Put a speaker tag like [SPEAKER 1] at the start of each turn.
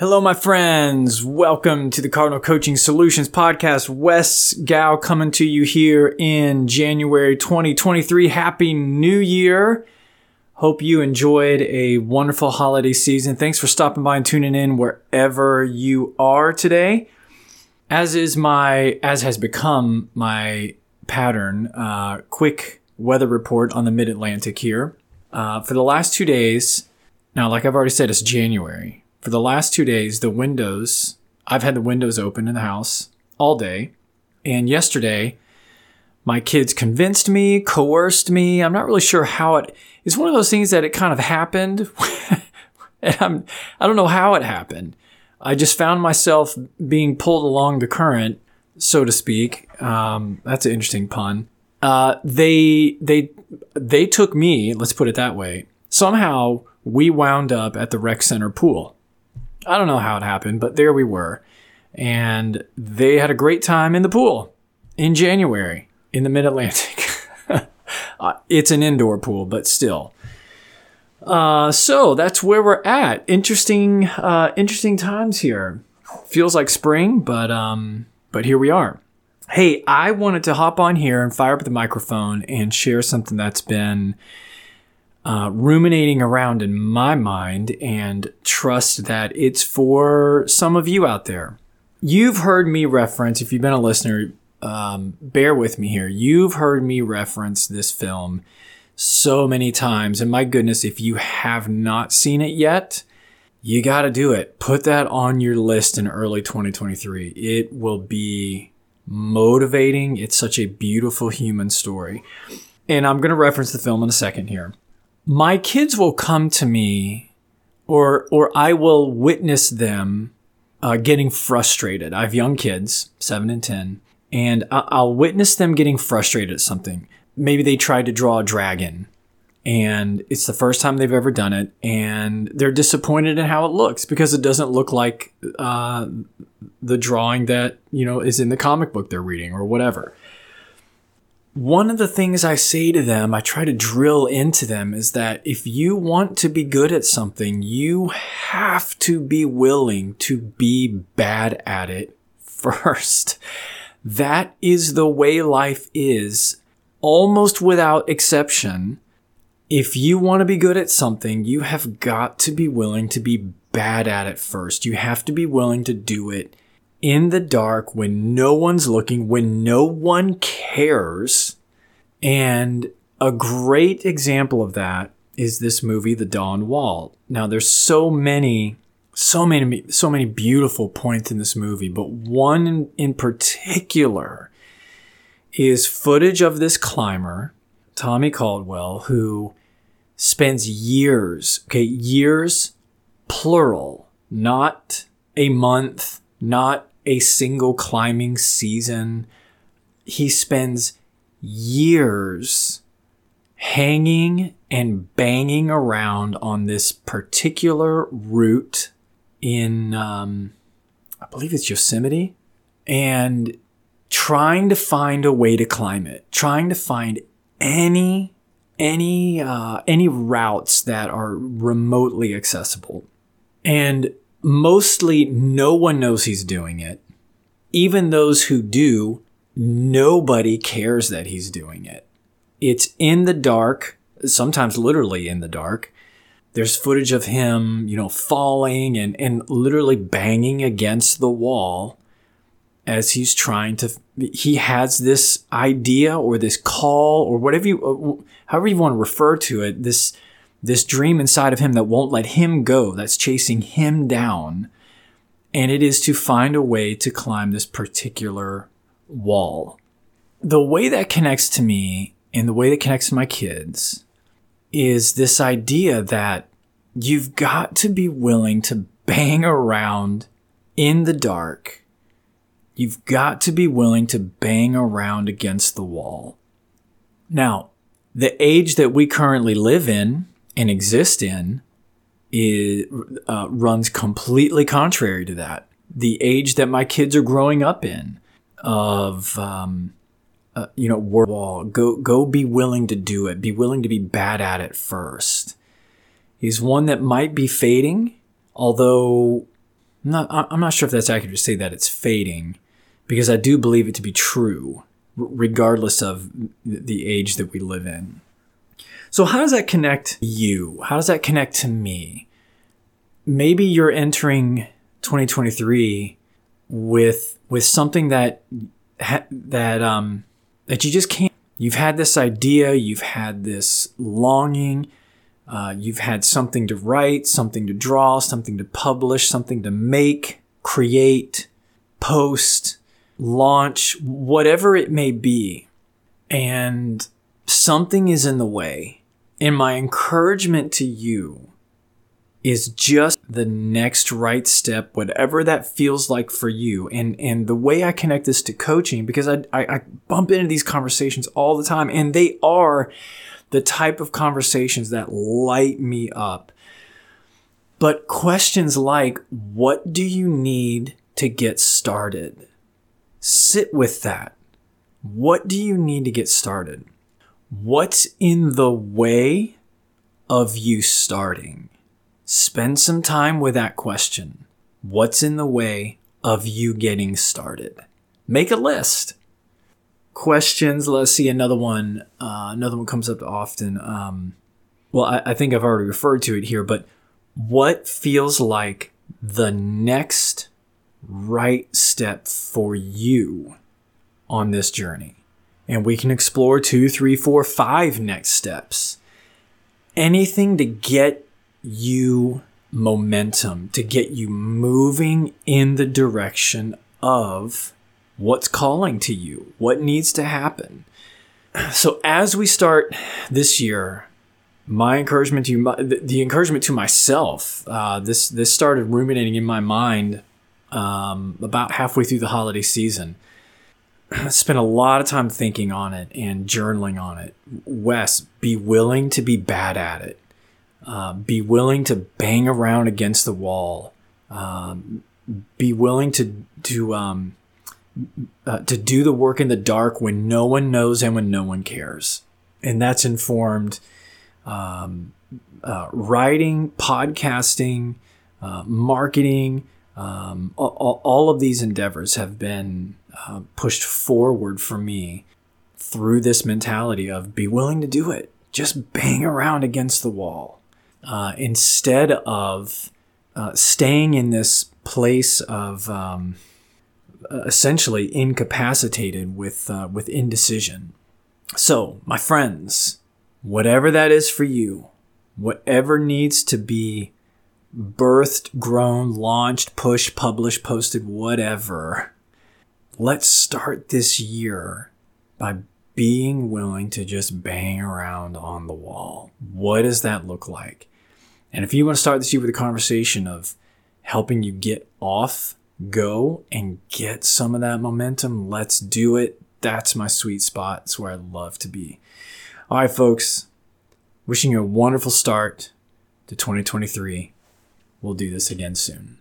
[SPEAKER 1] Hello, my friends. Welcome to the Cardinal Coaching Solutions Podcast. Wes Gao coming to you here in January 2023. Happy New Year. Hope you enjoyed a wonderful holiday season. Thanks for stopping by and tuning in wherever you are today. As is my, as has become my pattern, uh, quick weather report on the Mid Atlantic here. Uh, for the last two days, now, like I've already said, it's January for the last two days, the windows, I've had the windows open in the house all day. And yesterday, my kids convinced me, coerced me. I'm not really sure how it, it's one of those things that it kind of happened. and I'm, I don't know how it happened. I just found myself being pulled along the current, so to speak. Um, that's an interesting pun. Uh, they, they, they took me, let's put it that way. Somehow we wound up at the rec center pool. I don't know how it happened, but there we were. And they had a great time in the pool in January in the mid Atlantic. uh, it's an indoor pool, but still. Uh, so that's where we're at. Interesting, uh, interesting times here. Feels like spring, but um, but here we are. Hey, I wanted to hop on here and fire up the microphone and share something that's been uh, ruminating around in my mind and trust that it's for some of you out there. You've heard me reference, if you've been a listener, um, bear with me here. You've heard me reference this film so many times. And my goodness, if you have not seen it yet, you got to do it. Put that on your list in early 2023. It will be motivating. It's such a beautiful human story. And I'm going to reference the film in a second here my kids will come to me or or I will witness them uh, getting frustrated. I have young kids, seven and ten, and I'll witness them getting frustrated at something. Maybe they tried to draw a dragon, and it's the first time they've ever done it, and they're disappointed in how it looks because it doesn't look like uh, the drawing that you know is in the comic book they're reading or whatever one of the things I say to them, I try to drill into them, is that if you want to be good at something, you have to be willing to be bad at it first. That is the way life is, almost without exception. If you want to be good at something, you have got to be willing to be bad at it first. You have to be willing to do it in the dark when no one's looking, when no one cares. And a great example of that is this movie, The Dawn Wall. Now, there's so many, so many, so many beautiful points in this movie, but one in, particular is footage of this climber, Tommy Caldwell, who spends years, okay, years, plural, not a month, not a single climbing season. He spends years hanging and banging around on this particular route in, um, I believe it's Yosemite, and trying to find a way to climb it, trying to find any any uh, any routes that are remotely accessible. And mostly no one knows he's doing it. Even those who do, nobody cares that he's doing it. It's in the dark, sometimes literally in the dark. There's footage of him, you know, falling and, and literally banging against the wall as he's trying to. He has this idea or this call or whatever you, uh, however you want to refer to it, this this dream inside of him that won't let him go, that's chasing him down. And it is to find a way to climb this particular wall. The way that connects to me and the way that connects to my kids is this idea that you've got to be willing to bang around in the dark. You've got to be willing to bang around against the wall. Now, the age that we currently live in and exist in is, uh, runs completely contrary to that. The age that my kids are growing up in, of um, uh, you know, wall, go go be willing to do it. Be willing to be bad at it first. Is one that might be fading, although I'm not, I'm not sure if that's accurate to say that it's fading because I do believe it to be true, regardless of the age that we live in. So, how does that connect you? How does that connect to me? Maybe you're entering 2023 with with something that that um that you just can't. You've had this idea, you've had this longing, uh, you've had something to write, something to draw, something to publish, something to make, create, post, launch, whatever it may be. And something is in the way. And my encouragement to you is just the next right step, whatever that feels like for you. And and the way I connect this to coaching, because I, I, I bump into these conversations all the time, and they are the type of conversations that light me up. But questions like, what do you need to get started? Sit with that. What do you need to get started? What's in the way of you starting? Spend some time with that question. What's in the way of you getting started? Make a list questions. Let's see another one. Uh, another one comes up often. Um, well, I, I think I've already referred to it here, but what feels like the next right step for you on this journey? And we can explore two, three, four, five next steps. Anything to get you momentum, to get you moving in the direction of what's calling to you, what needs to happen. So as we start this year, my encouragement to you, the encouragement to myself, uh, this this started ruminating in my mind um, about halfway through the holiday season. Spent a lot of time thinking on it and journaling on it. Wes, be willing to be bad at it. Uh, be willing to bang around against the wall. Um, be willing to to um, uh, to do the work in the dark when no one knows and when no one cares. And that's informed um, uh, writing, podcasting, uh, marketing. Um, all, all, of these endeavors have been uh, pushed forward for me through this mentality of be willing to do it. Just bang around against the wall uh, instead of uh, staying in this place of um, essentially incapacitated with uh, with indecision. So, my friends, whatever that is for you, whatever needs to be birthed, grown, launched, pushed, published, posted, whatever, let's start this year by being willing to just bang around on the wall. What does that look like? And if you want to start this year with a conversation of helping you get off go and get some of that momentum. Let's do it. That's my sweet spot. It's where I love to be. All right, folks. Wishing you a wonderful start to 2023. We'll do this again soon.